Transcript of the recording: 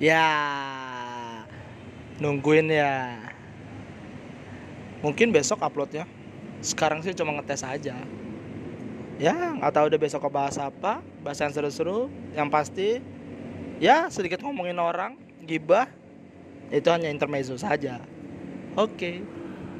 Ya, nungguin ya. Mungkin besok uploadnya. Sekarang sih cuma ngetes aja. Ya, nggak tahu udah besok ke bahas apa. Bahas yang seru-seru. Yang pasti, ya sedikit ngomongin orang, gibah. Itu hanya intermezzo saja. Oke.